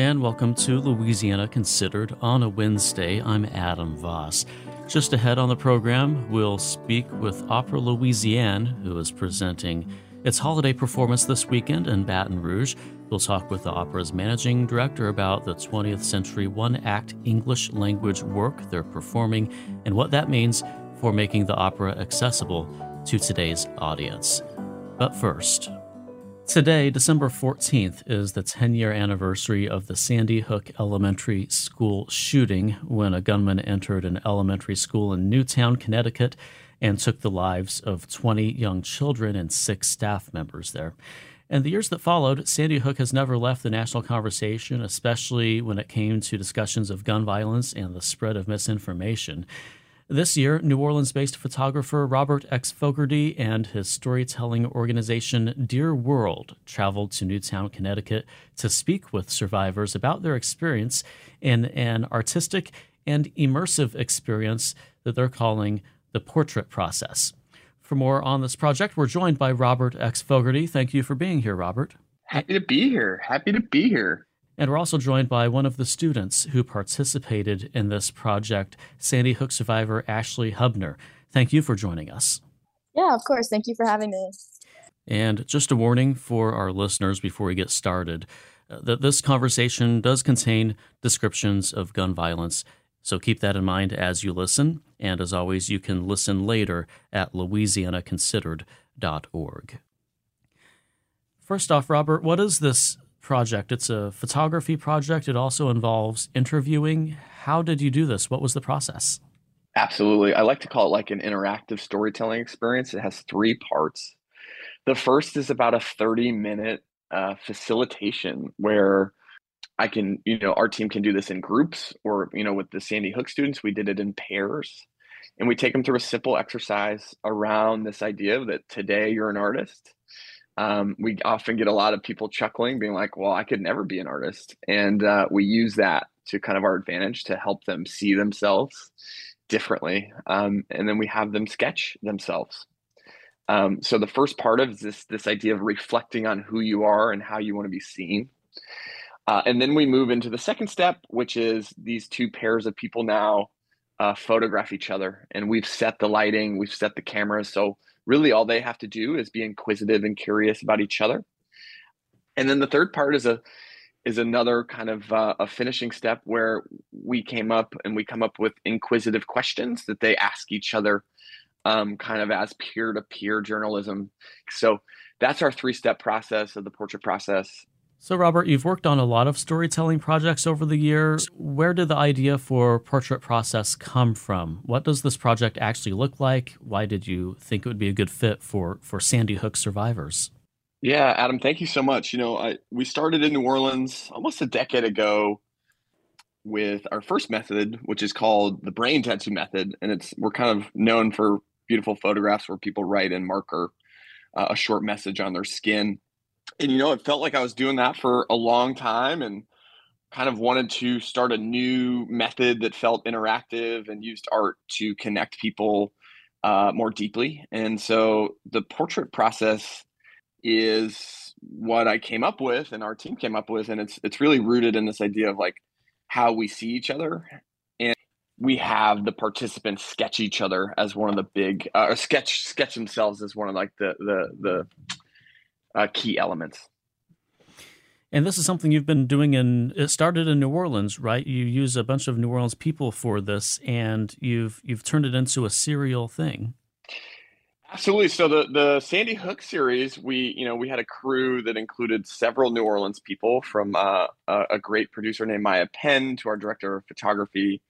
And welcome to Louisiana Considered on a Wednesday. I'm Adam Voss. Just ahead on the program, we'll speak with Opera Louisiane, who is presenting its holiday performance this weekend in Baton Rouge. We'll talk with the opera's managing director about the 20th century one act English language work they're performing and what that means for making the opera accessible to today's audience. But first, Today, December 14th, is the 10 year anniversary of the Sandy Hook Elementary School shooting when a gunman entered an elementary school in Newtown, Connecticut, and took the lives of 20 young children and six staff members there. In the years that followed, Sandy Hook has never left the national conversation, especially when it came to discussions of gun violence and the spread of misinformation. This year, New Orleans based photographer Robert X. Fogarty and his storytelling organization Dear World traveled to Newtown, Connecticut to speak with survivors about their experience in an artistic and immersive experience that they're calling the portrait process. For more on this project, we're joined by Robert X. Fogarty. Thank you for being here, Robert. Happy to be here. Happy to be here. And we're also joined by one of the students who participated in this project, Sandy Hook survivor Ashley Hubner. Thank you for joining us. Yeah, of course. Thank you for having me. And just a warning for our listeners before we get started uh, that this conversation does contain descriptions of gun violence. So keep that in mind as you listen. And as always, you can listen later at louisianaconsidered.org. First off, Robert, what is this project. It's a photography project. It also involves interviewing. How did you do this? What was the process? Absolutely. I like to call it like an interactive storytelling experience. It has three parts. The first is about a 30 minute uh, facilitation where I can, you know, our team can do this in groups or, you know, with the Sandy Hook students, we did it in pairs. And we take them through a simple exercise around this idea that today you're an artist um, we often get a lot of people chuckling, being like, well, I could never be an artist. And uh, we use that to kind of our advantage to help them see themselves differently. Um, and then we have them sketch themselves. Um, so the first part of this this idea of reflecting on who you are and how you want to be seen. Uh, and then we move into the second step, which is these two pairs of people now uh, photograph each other. And we've set the lighting, we've set the cameras. So really all they have to do is be inquisitive and curious about each other. And then the third part is a is another kind of uh, a finishing step where we came up and we come up with inquisitive questions that they ask each other um, kind of as peer-to-peer journalism. So that's our three-step process of the portrait process so, Robert, you've worked on a lot of storytelling projects over the years. Where did the idea for Portrait Process come from? What does this project actually look like? Why did you think it would be a good fit for, for Sandy Hook survivors? Yeah, Adam, thank you so much. You know, I, we started in New Orleans almost a decade ago with our first method, which is called the brain tattoo method. And it's we're kind of known for beautiful photographs where people write in marker uh, a short message on their skin and you know it felt like i was doing that for a long time and kind of wanted to start a new method that felt interactive and used art to connect people uh, more deeply. And so the portrait process is what i came up with and our team came up with and it's it's really rooted in this idea of like how we see each other. And we have the participants sketch each other as one of the big uh, or sketch sketch themselves as one of like the the the uh, key elements. And this is something you've been doing in it started in New Orleans, right? You use a bunch of New Orleans people for this and you've you've turned it into a serial thing. Absolutely. So the the Sandy Hook series, we you know we had a crew that included several New Orleans people, from uh, a, a, great producer named Maya Penn to our director of photography,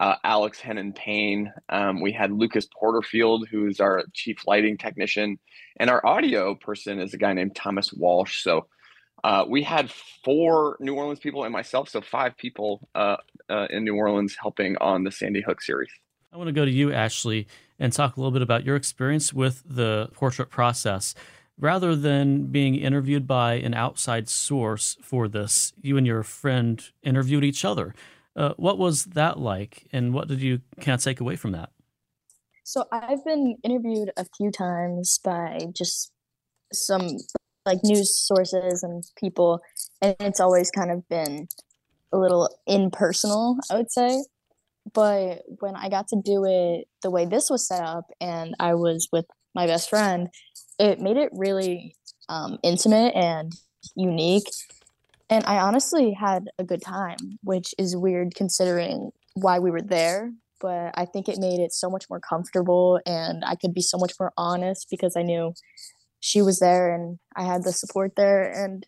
uh, Alex Hennon Payne. Um, we had Lucas Porterfield, who is our chief lighting technician, and our audio person is a guy named Thomas Walsh. So uh, we had four New Orleans people and myself, so five people uh, uh, in New Orleans helping on the Sandy Hook series. I want to go to you, Ashley, and talk a little bit about your experience with the portrait process. Rather than being interviewed by an outside source for this, you and your friend interviewed each other. Uh, what was that like, and what did you kind of take away from that? So I've been interviewed a few times by just some like news sources and people, and it's always kind of been a little impersonal, I would say. But when I got to do it the way this was set up, and I was with my best friend, it made it really um, intimate and unique. And I honestly had a good time, which is weird considering why we were there. But I think it made it so much more comfortable, and I could be so much more honest because I knew she was there and I had the support there. And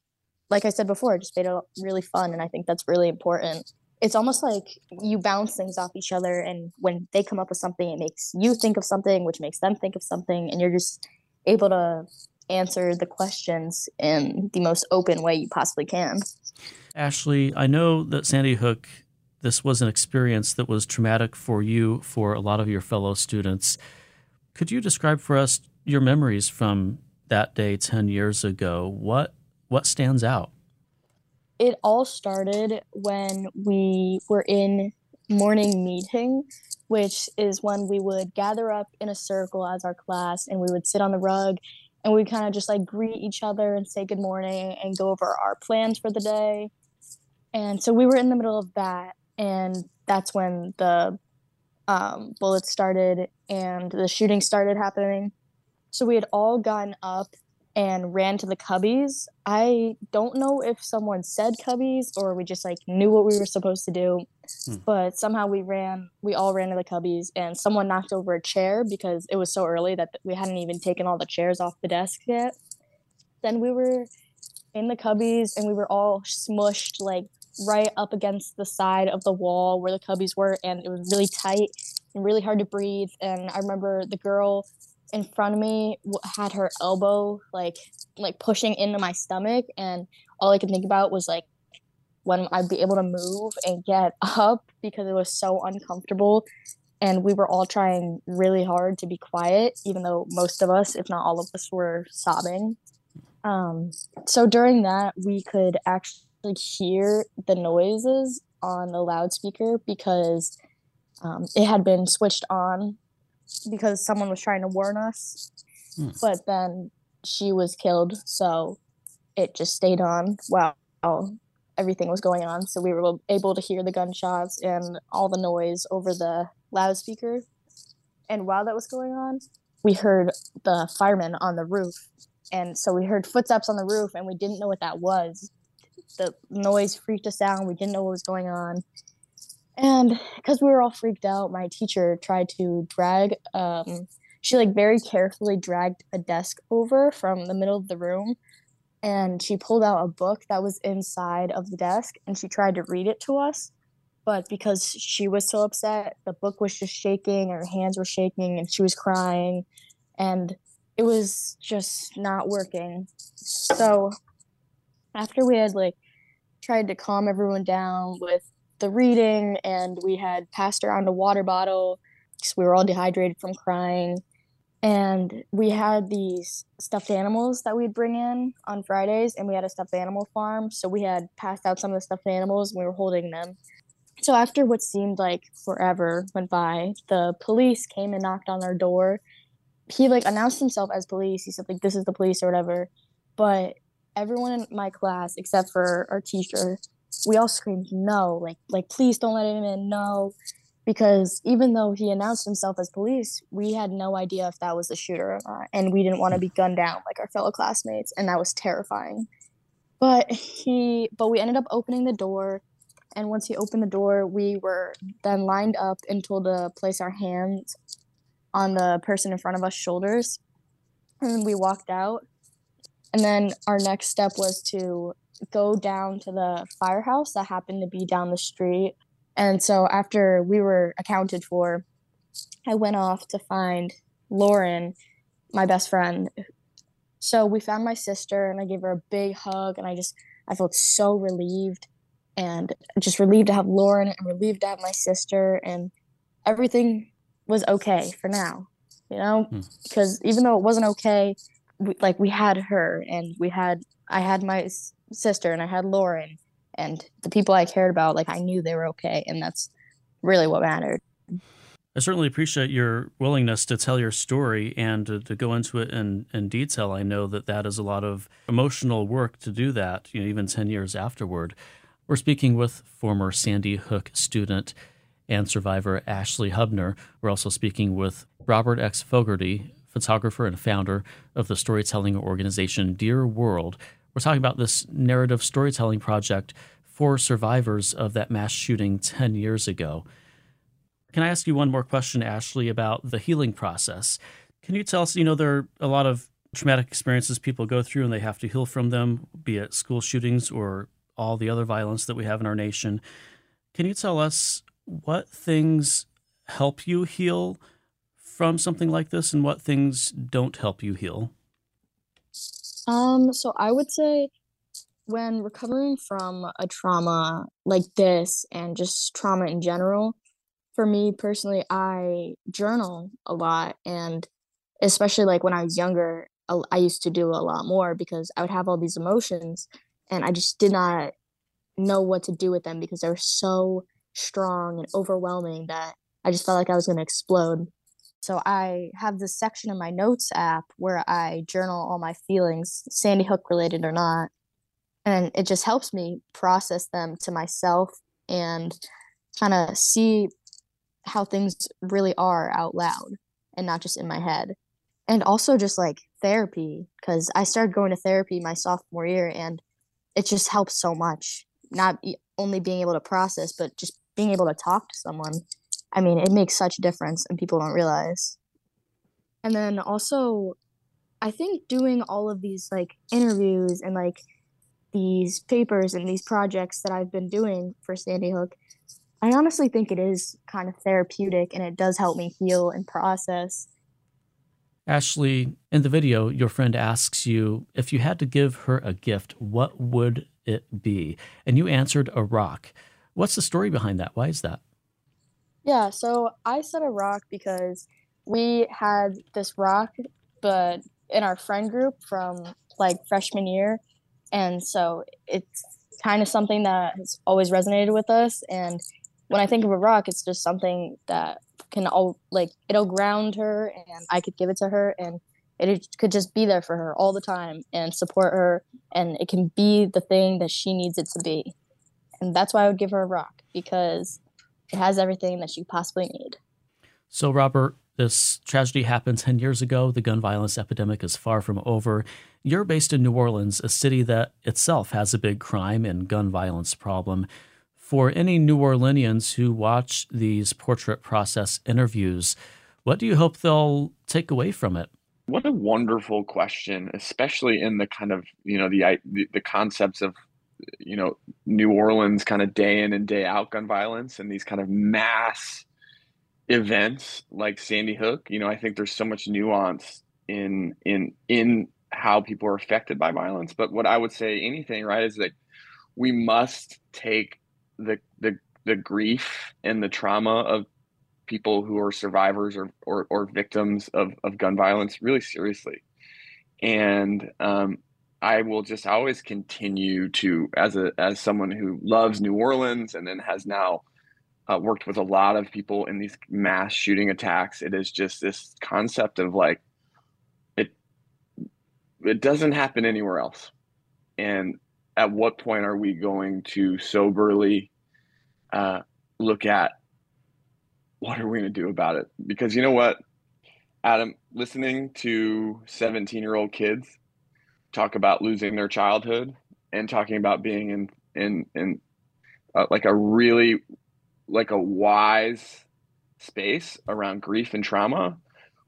like I said before, it just made it really fun. And I think that's really important. It's almost like you bounce things off each other. And when they come up with something, it makes you think of something, which makes them think of something. And you're just able to answer the questions in the most open way you possibly can. Ashley, I know that Sandy Hook, this was an experience that was traumatic for you, for a lot of your fellow students. Could you describe for us your memories from that day 10 years ago? What what stands out? It all started when we were in morning meeting, which is when we would gather up in a circle as our class and we would sit on the rug and we kind of just like greet each other and say good morning and go over our plans for the day. And so we were in the middle of that and that's when the um, bullets started and the shooting started happening. So we had all gotten up and ran to the cubbies. I don't know if someone said cubbies or we just like knew what we were supposed to do, hmm. but somehow we ran, we all ran to the cubbies and someone knocked over a chair because it was so early that we hadn't even taken all the chairs off the desk yet. Then we were in the cubbies and we were all smushed like right up against the side of the wall where the cubbies were and it was really tight and really hard to breathe and i remember the girl in front of me had her elbow like like pushing into my stomach and all i could think about was like when i'd be able to move and get up because it was so uncomfortable and we were all trying really hard to be quiet even though most of us if not all of us were sobbing. Um, so during that we could actually hear the noises on the loudspeaker because um, it had been switched on because someone was trying to warn us. Hmm. But then she was killed, so it just stayed on while everything was going on. So we were able to hear the gunshots and all the noise over the loudspeaker. And while that was going on, we heard the firemen on the roof. And so we heard footsteps on the roof, and we didn't know what that was. The noise freaked us out. We didn't know what was going on. And because we were all freaked out, my teacher tried to drag, um, she like very carefully dragged a desk over from the middle of the room. And she pulled out a book that was inside of the desk and she tried to read it to us. But because she was so upset, the book was just shaking, her hands were shaking, and she was crying. And it was just not working. So after we had like tried to calm everyone down with the reading and we had passed around a water bottle because we were all dehydrated from crying. And we had these stuffed animals that we'd bring in on fridays and we had a stuffed animal farm. So we had passed out some of the stuffed animals and we were holding them. So after what seemed like forever went by the police came and knocked on our door. He like announced himself as police. He said like this is the police or whatever. But everyone in my class except for our teacher we all screamed no like like please don't let him in no. Because even though he announced himself as police we had no idea if that was the shooter or not and we didn't want to be gunned down like our fellow classmates and that was terrifying. But he but we ended up opening the door and once he opened the door we were then lined up and told to place our hands on the person in front of us shoulders and we walked out. And then our next step was to go down to the firehouse that happened to be down the street. And so after we were accounted for, I went off to find Lauren, my best friend. So we found my sister and I gave her a big hug and I just I felt so relieved and just relieved to have Lauren and relieved to have my sister and everything was okay for now, you know? Hmm. Because even though it wasn't okay, we, like we had her and we had I had my sister and I had Lauren and the people I cared about, like I knew they were okay, and that's really what mattered. I certainly appreciate your willingness to tell your story and to, to, go into it in, in detail. I know that that is a lot of emotional work to do that, you know, even 10 years afterward. We're speaking with former Sandy Hook student and survivor Ashley Hubner. We're also speaking with Robert X. Fogarty, photographer and founder of the storytelling organization Dear World. We're talking about this narrative storytelling project for survivors of that mass shooting 10 years ago. Can I ask you one more question, Ashley, about the healing process? Can you tell us, you know, there are a lot of traumatic experiences people go through and they have to heal from them, be it school shootings or all the other violence that we have in our nation. Can you tell us what things help you heal from something like this and what things don't help you heal? Um, so I would say when recovering from a trauma like this and just trauma in general, for me personally, I journal a lot. And especially like when I was younger, I used to do a lot more because I would have all these emotions and I just did not know what to do with them because they were so strong and overwhelming that I just felt like I was going to explode. So I have this section in my notes app where I journal all my feelings, Sandy Hook related or not. And it just helps me process them to myself and kind of see how things really are out loud and not just in my head. And also just like therapy, because I started going to therapy my sophomore year and it just helps so much. Not only being able to process, but just being able to talk to someone. I mean, it makes such a difference and people don't realize. And then also, I think doing all of these like interviews and like these papers and these projects that I've been doing for Sandy Hook I honestly think it is kind of therapeutic and it does help me heal and process. Ashley, in the video, your friend asks you if you had to give her a gift, what would it be? And you answered a rock. What's the story behind that? Why is that? Yeah, so I said a rock because we had this rock, but in our friend group from like freshman year. And so it's kind of something that has always resonated with us. And when I think of a rock, it's just something that can all like it'll ground her, and I could give it to her, and it could just be there for her all the time and support her, and it can be the thing that she needs it to be, and that's why I would give her a rock because it has everything that you possibly need. So, Robert, this tragedy happened 10 years ago. The gun violence epidemic is far from over. You're based in New Orleans, a city that itself has a big crime and gun violence problem for any New Orleanians who watch these portrait process interviews, what do you hope they'll take away from it? What a wonderful question, especially in the kind of you know the the, the concepts of you know New Orleans kind of day in and day out gun violence and these kind of mass events like Sandy Hook. You know, I think there's so much nuance in in in how people are affected by violence. But what I would say, anything right, is that we must take the the the grief and the trauma of people who are survivors or or, or victims of, of gun violence really seriously and um, i will just always continue to as a as someone who loves new orleans and then has now uh, worked with a lot of people in these mass shooting attacks it is just this concept of like it it doesn't happen anywhere else and at what point are we going to soberly uh, look at what are we going to do about it? Because you know what, Adam, listening to 17 year old kids talk about losing their childhood and talking about being in, in, in uh, like a really, like a wise space around grief and trauma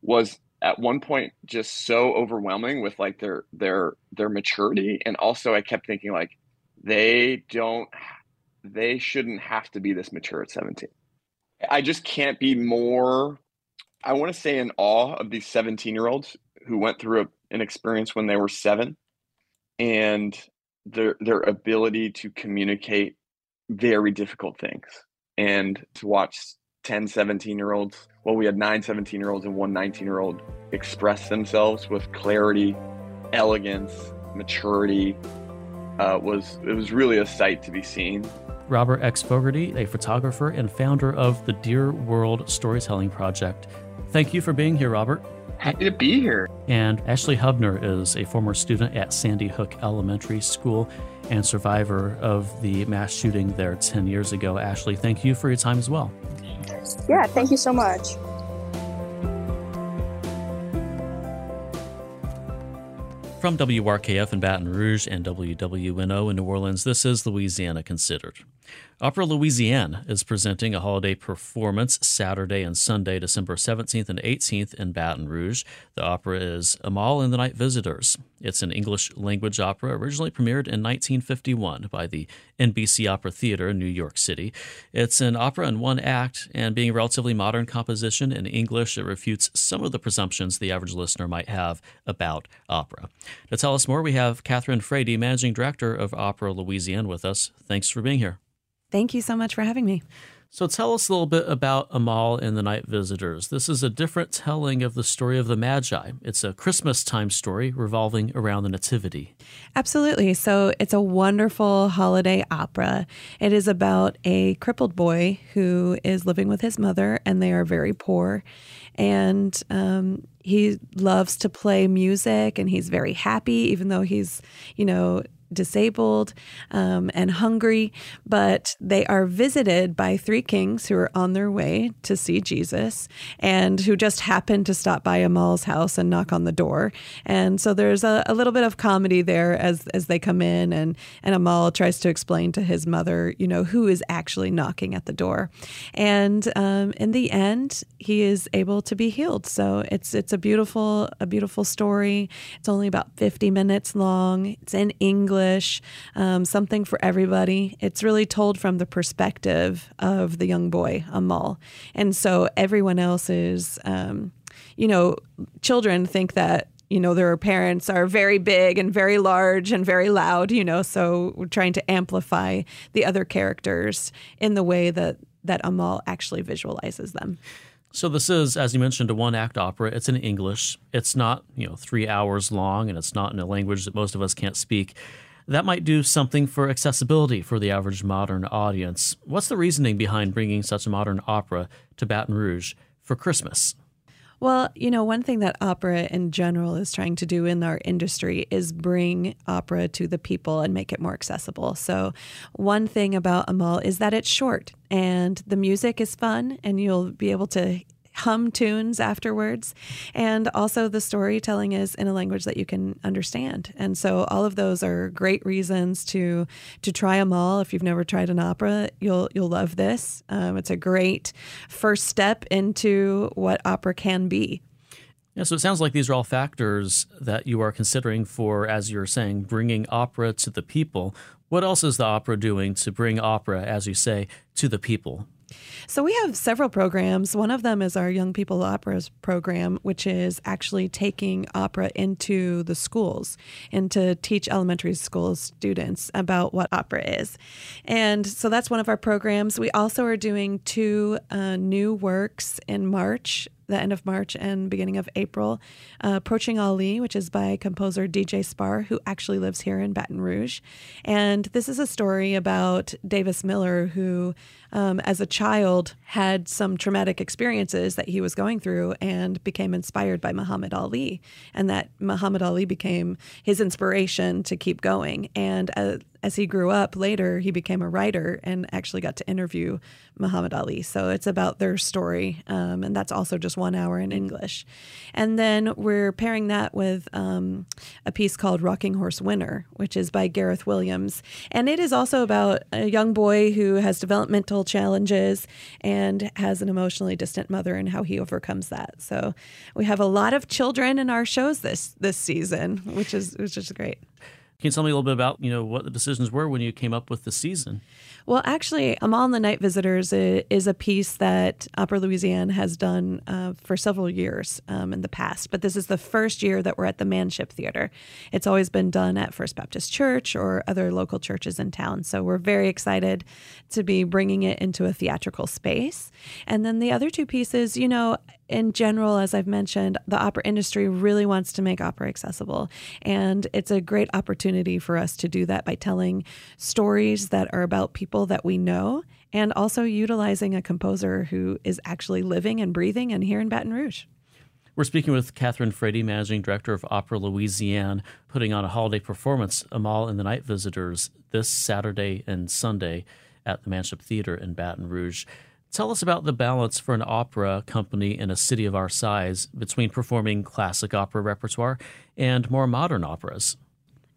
was at one point just so overwhelming with like their their their maturity. And also i kept thinking like they don't they shouldn't have to be this mature at 17 i just can't be more i want to say in awe of these 17 year olds who went through a, an experience when they were seven and their their ability to communicate very difficult things and to watch 10 17 year olds well we had nine 17 year olds and one 19 year old express themselves with clarity elegance maturity uh, was it was really a sight to be seen Robert X. Fogarty, a photographer and founder of the Dear World Storytelling Project. Thank you for being here, Robert. Happy to be here. And Ashley Hubner is a former student at Sandy Hook Elementary School and survivor of the mass shooting there 10 years ago. Ashley, thank you for your time as well. Yeah, thank you so much. From WRKF in Baton Rouge and WWNO in New Orleans, this is Louisiana Considered. Opera Louisiane is presenting a holiday performance Saturday and Sunday, December 17th and 18th in Baton Rouge. The opera is Amahl and the Night Visitors. It's an English language opera originally premiered in 1951 by the NBC Opera Theater in New York City. It's an opera in one act, and being a relatively modern composition in English, it refutes some of the presumptions the average listener might have about opera. To tell us more, we have Catherine Frady, Managing Director of Opera Louisiana, with us. Thanks for being here. Thank you so much for having me. So tell us a little bit about Amahl and the Night Visitors. This is a different telling of the story of the Magi. It's a Christmas time story revolving around the Nativity. Absolutely. So it's a wonderful holiday opera. It is about a crippled boy who is living with his mother, and they are very poor. And um, he loves to play music, and he's very happy, even though he's, you know, disabled um, and hungry, but they are visited by three kings who are on their way to see Jesus and who just happen to stop by Amahl's house and knock on the door. And so there's a, a little bit of comedy there as as they come in, and and Amahl tries to explain to his mother, you know, who is actually knocking at the door. And um, in the end, he is able to be healed. So it's it's a beautiful a beautiful story. It's only about 50 minutes long. It's in English. English, um, something for everybody. It's really told from the perspective of the young boy, Amahl. And so everyone else is, um, you know, children think that you know their parents are very big and very large and very loud you know so we're trying to amplify the other characters in the way that that Amahl actually visualizes them so this is, as you mentioned, a one-act opera. It's in English. It's not, you know, three hours long, and it's not in a language that most of us can't speak that might do something for accessibility for the average modern audience. What's the reasoning behind bringing such a modern opera to Baton Rouge for Christmas? Well, you know, one thing that opera in general is trying to do in our industry is bring opera to the people and make it more accessible. So, one thing about Amahl is that it's short and the music is fun, and you'll be able to hum tunes afterwards. And also, the storytelling is in a language that you can understand. And so, all of those are great reasons to to try them all. If you've never tried an opera, you'll you'll love this. Um, it's a great first step into what opera can be. Yeah, so it sounds like these are all factors that you are considering for, as you're saying, bringing opera to the people. What else is the opera doing to bring opera, as you say, to the people? So we have several programs. One of them is our Young People Operas program, which is actually taking opera into the schools and to teach elementary school students about what opera is. And so that's one of our programs. We also are doing two uh, new works in March the end of March and beginning of April. Uh, Approaching Ali, which is by composer DJ Sparr, who actually lives here in Baton Rouge. And this is a story about Davis Miller, who, um, as a child, had some traumatic experiences that he was going through and became inspired by Muhammad Ali. And that Muhammad Ali became his inspiration to keep going. And uh, as he grew up later, he became a writer and actually got to interview Muhammad Ali. So it's about their story. Um, and that's also just one hour in English. And then we're pairing that with um, a piece called Rocking Horse Winner, which is by Gareth Williams. And it is also about a young boy who has developmental challenges and has an emotionally distant mother and how he overcomes that. So we have a lot of children in our shows this this season, which is which is great. Can you tell me a little bit about, you know, what the decisions were when you came up with the season? Well, actually, Amahl and the Night Visitors is a piece that Opera Louisiana has done uh, for several years um, in the past, but this is the first year that we're at the Manship Theater. It's always been done at First Baptist Church or other local churches in town, so we're very excited to be bringing it into a theatrical space. And then the other two pieces, you know, in general, as I've mentioned, the opera industry really wants to make opera accessible. And it's a great opportunity for us to do that by telling stories that are about people that we know and also utilizing a composer who is actually living and breathing and here in Baton Rouge. We're speaking with Catherine Frady, Managing Director of Opera Louisiane, putting on a holiday performance, Amahl and the Night Visitors, this Saturday and Sunday at the Manship Theater in Baton Rouge. Tell us about the balance for an opera company in a city of our size between performing classic opera repertoire and more modern operas.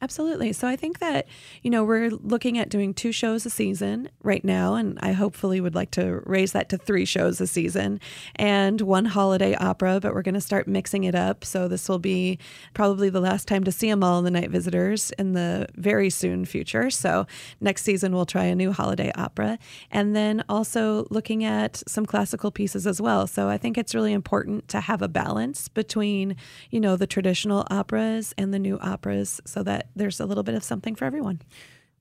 Absolutely. So I think that, you know, we're looking at doing two shows a season right now, and I hopefully would like to raise that to three shows a season and one holiday opera, but we're going to start mixing it up. So this will be probably the last time to see Amahl in the Night Visitors in the very soon future. So next season, we'll try a new holiday opera. And then also looking at some classical pieces as well. So I think it's really important to have a balance between, you know, the traditional operas and the new operas so that there's a little bit of something for everyone.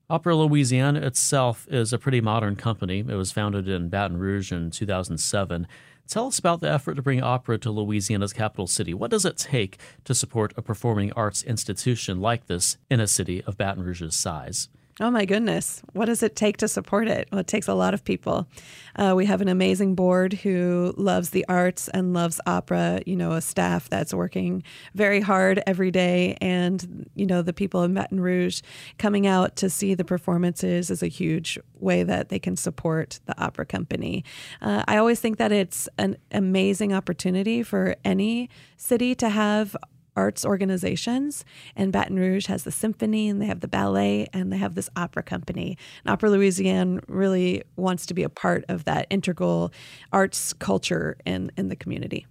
Opera Louisiana itself is a pretty modern company. It was founded in Baton Rouge in 2007. Tell us about the effort to bring opera to Louisiana's capital city. What does it take to support a performing arts institution like this in a city of Baton Rouge's size? Oh my goodness. What does it take to support it? Well, it takes a lot of people. Uh, we have an amazing board who loves the arts and loves opera, you know, a staff that's working very hard every day. And, you know, the people in Baton Rouge coming out to see the performances is a huge way that they can support the opera company. Uh, I always think that it's an amazing opportunity for any city to have arts organizations. And Baton Rouge has the symphony and they have the ballet and they have this opera company. And Opera Louisiane really wants to be a part of that integral arts culture in, in the community.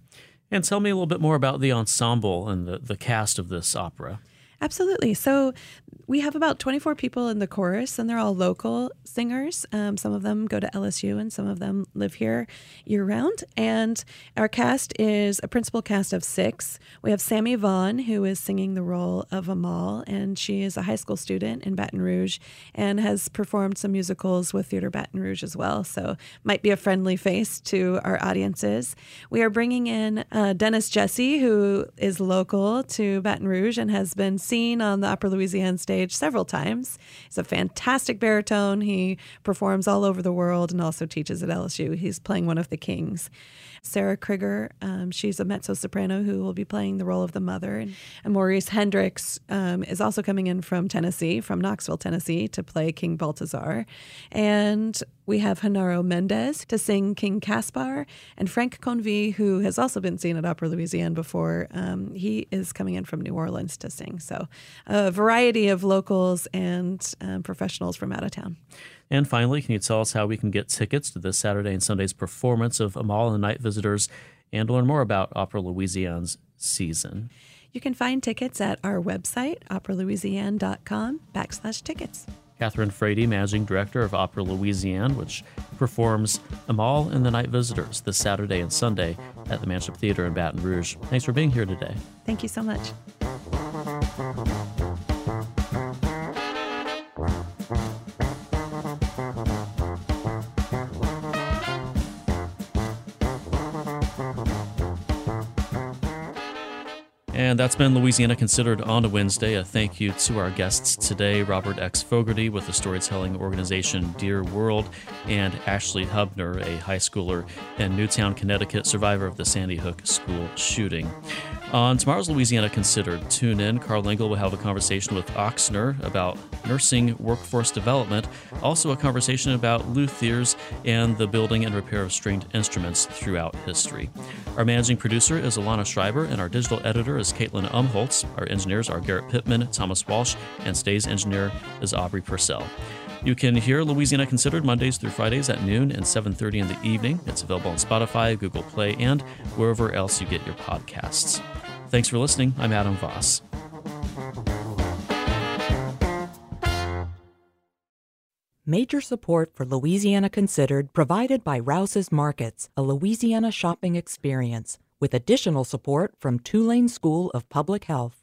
And tell me a little bit more about the ensemble and the, the cast of this opera. Absolutely. So we have about 24 people in the chorus, and they're all local singers. Um, some of them go to LSU, and some of them live here year round. And our cast is a principal cast of six. We have Sammy Vaughn, who is singing the role of Amahl, and she is a high school student in Baton Rouge and has performed some musicals with Theater Baton Rouge as well. So might be a friendly face to our audiences. We are bringing in uh, Dennis Jesse, who is local to Baton Rouge and has been seen on the Opera Louisiana stage stage several times. He's a fantastic baritone. He performs all over the world and also teaches at LSU. He's playing one of the kings. Sarah Krieger, um, she's a mezzo soprano who will be playing the role of the mother. And, and Maurice Hendricks um, is also coming in from Tennessee, from Knoxville, Tennessee, to play King Balthazar. And we have Genaro Mendez to sing King Caspar, and Frank Convie, who has also been seen at Opera Louisiane before. Um, he is coming in from New Orleans to sing. So, a variety of locals and um, professionals from out of town. And finally, can you tell us how we can get tickets to this Saturday and Sunday's performance of Amahl and the Night Visitors and learn more about Opera Louisiane's season? You can find tickets at our website, operalouisiane.com backslash tickets. Catherine Frady, Managing Director of Opera Louisiane, which performs Amahl and the Night Visitors this Saturday and Sunday at the Manship Theater in Baton Rouge. Thanks for being here today. Thank you so much. And that's been Louisiana Considered on a Wednesday. A thank you to our guests today Robert X. Fogarty with the storytelling organization Dear World, and Ashley Hubner, a high schooler in Newtown, Connecticut, survivor of the Sandy Hook school shooting. On tomorrow's Louisiana Considered, tune in. Carl Engel will have a conversation with Ochsner about nursing workforce development, also a conversation about luthiers and the building and repair of stringed instruments throughout history. Our managing producer is Alana Schreiber, and our digital editor is Caitlin Umholtz. Our engineers are Garrett Pittman, Thomas Walsh, and today's engineer is Aubrey Purcell. You can hear Louisiana Considered Mondays through Fridays at noon and 7:30 in the evening. It's available on Spotify, Google Play, and wherever else you get your podcasts. Thanks for listening. I'm Adam Voss. Major support for Louisiana Considered provided by Rouse's Markets, a Louisiana shopping experience, with additional support from Tulane School of Public Health.